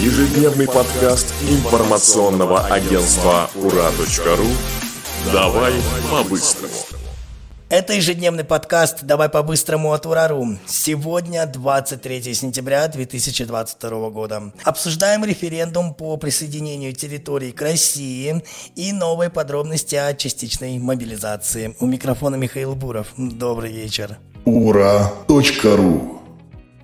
Ежедневный подкаст информационного агентства «Ура.ру» «Давай по-быстрому». Это ежедневный подкаст «Давай по-быстрому» от Урару. Сегодня 23 сентября 2022 года. Обсуждаем референдум по присоединению территорий к России и новые подробности о частичной мобилизации. У микрофона Михаил Буров. Добрый вечер. Ура.ру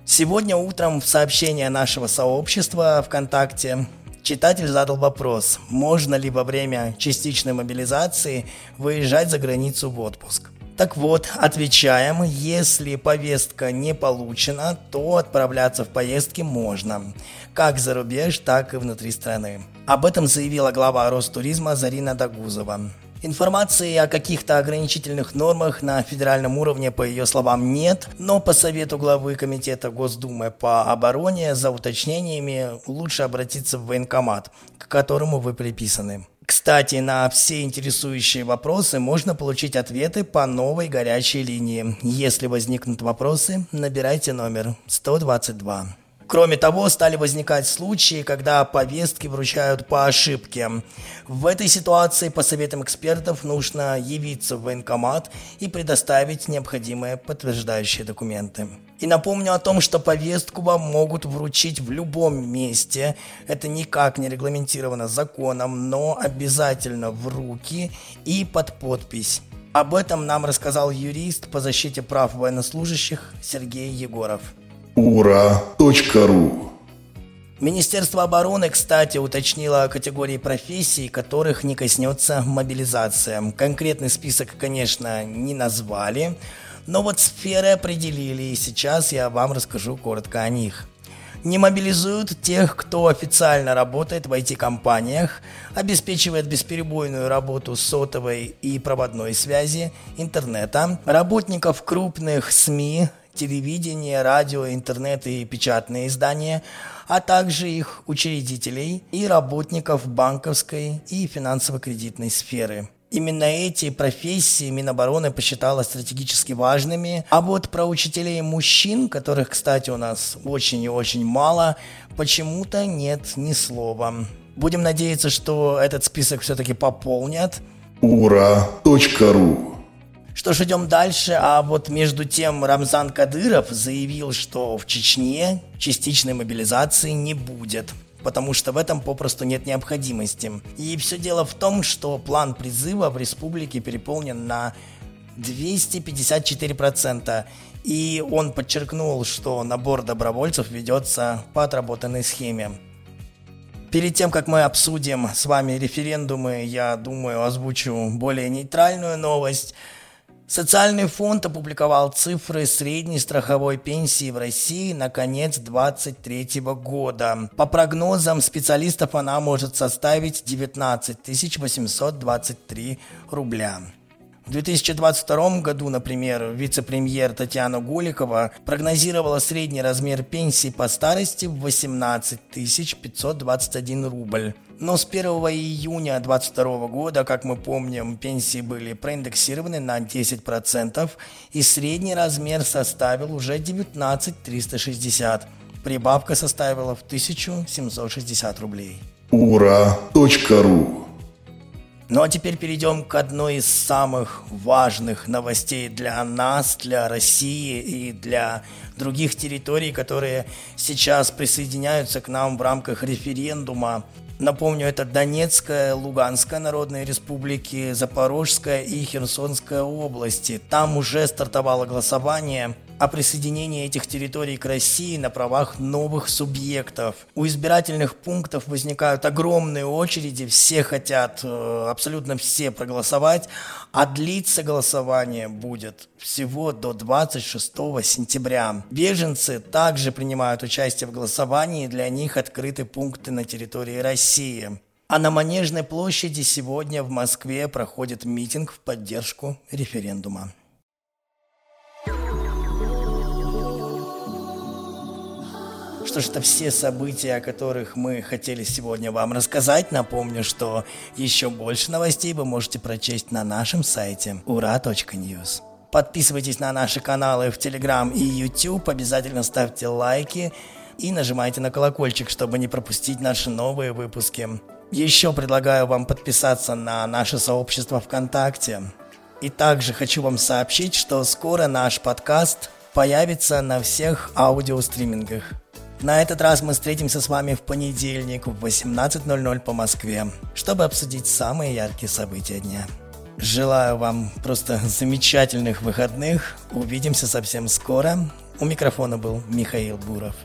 Сегодня утром в сообщение нашего сообщества ВКонтакте Читатель задал вопрос, можно ли во время частичной мобилизации выезжать за границу в отпуск. Так вот, отвечаем, если повестка не получена, то отправляться в поездки можно, как за рубеж, так и внутри страны. Об этом заявила глава Ростуризма Зарина Дагузова. Информации о каких-то ограничительных нормах на федеральном уровне, по ее словам, нет, но по совету главы Комитета Госдумы по обороне за уточнениями лучше обратиться в военкомат, к которому вы приписаны. Кстати, на все интересующие вопросы можно получить ответы по новой горячей линии. Если возникнут вопросы, набирайте номер 122. Кроме того, стали возникать случаи, когда повестки вручают по ошибке. В этой ситуации, по советам экспертов, нужно явиться в военкомат и предоставить необходимые подтверждающие документы. И напомню о том, что повестку вам могут вручить в любом месте. Это никак не регламентировано законом, но обязательно в руки и под подпись. Об этом нам рассказал юрист по защите прав военнослужащих Сергей Егоров. Ура.ру Министерство обороны, кстати, уточнило категории профессий, которых не коснется мобилизация. Конкретный список, конечно, не назвали, но вот сферы определили, и сейчас я вам расскажу коротко о них. Не мобилизуют тех, кто официально работает в IT-компаниях, обеспечивает бесперебойную работу сотовой и проводной связи, интернета, работников крупных СМИ, телевидения, радио, интернет и печатные издания, а также их учредителей и работников банковской и финансово-кредитной сферы – Именно эти профессии Минобороны посчитала стратегически важными. А вот про учителей мужчин, которых, кстати, у нас очень и очень мало, почему-то нет ни слова. Будем надеяться, что этот список все-таки пополнят. Ура.ру что ж, идем дальше. А вот между тем Рамзан Кадыров заявил, что в Чечне частичной мобилизации не будет потому что в этом попросту нет необходимости. И все дело в том, что план призыва в республике переполнен на 254%. И он подчеркнул, что набор добровольцев ведется по отработанной схеме. Перед тем, как мы обсудим с вами референдумы, я думаю, озвучу более нейтральную новость – Социальный фонд опубликовал цифры средней страховой пенсии в России на конец 2023 года. По прогнозам специалистов она может составить 19 823 рубля. В 2022 году, например, вице-премьер Татьяна Голикова прогнозировала средний размер пенсии по старости в 18 521 рубль. Но с 1 июня 2022 года, как мы помним, пенсии были проиндексированы на 10%, и средний размер составил уже 19 360. Прибавка составила в 1760 рублей. Ура.ру ну а теперь перейдем к одной из самых важных новостей для нас, для России и для других территорий, которые сейчас присоединяются к нам в рамках референдума. Напомню, это Донецкая, Луганская народные республики, Запорожская и Херсонская области. Там уже стартовало голосование – о присоединении этих территорий к России на правах новых субъектов. У избирательных пунктов возникают огромные очереди, все хотят, э, абсолютно все проголосовать, а длиться голосование будет всего до 26 сентября. Беженцы также принимают участие в голосовании, для них открыты пункты на территории России. А на Манежной площади сегодня в Москве проходит митинг в поддержку референдума. Что ж, это все события, о которых мы хотели сегодня вам рассказать. Напомню, что еще больше новостей вы можете прочесть на нашем сайте ura.news. Подписывайтесь на наши каналы в Telegram и YouTube, обязательно ставьте лайки, и нажимайте на колокольчик, чтобы не пропустить наши новые выпуски. Еще предлагаю вам подписаться на наше сообщество ВКонтакте. И также хочу вам сообщить, что скоро наш подкаст появится на всех аудиостримингах. На этот раз мы встретимся с вами в понедельник в 18.00 по Москве, чтобы обсудить самые яркие события дня. Желаю вам просто замечательных выходных. Увидимся совсем скоро. У микрофона был Михаил Буров.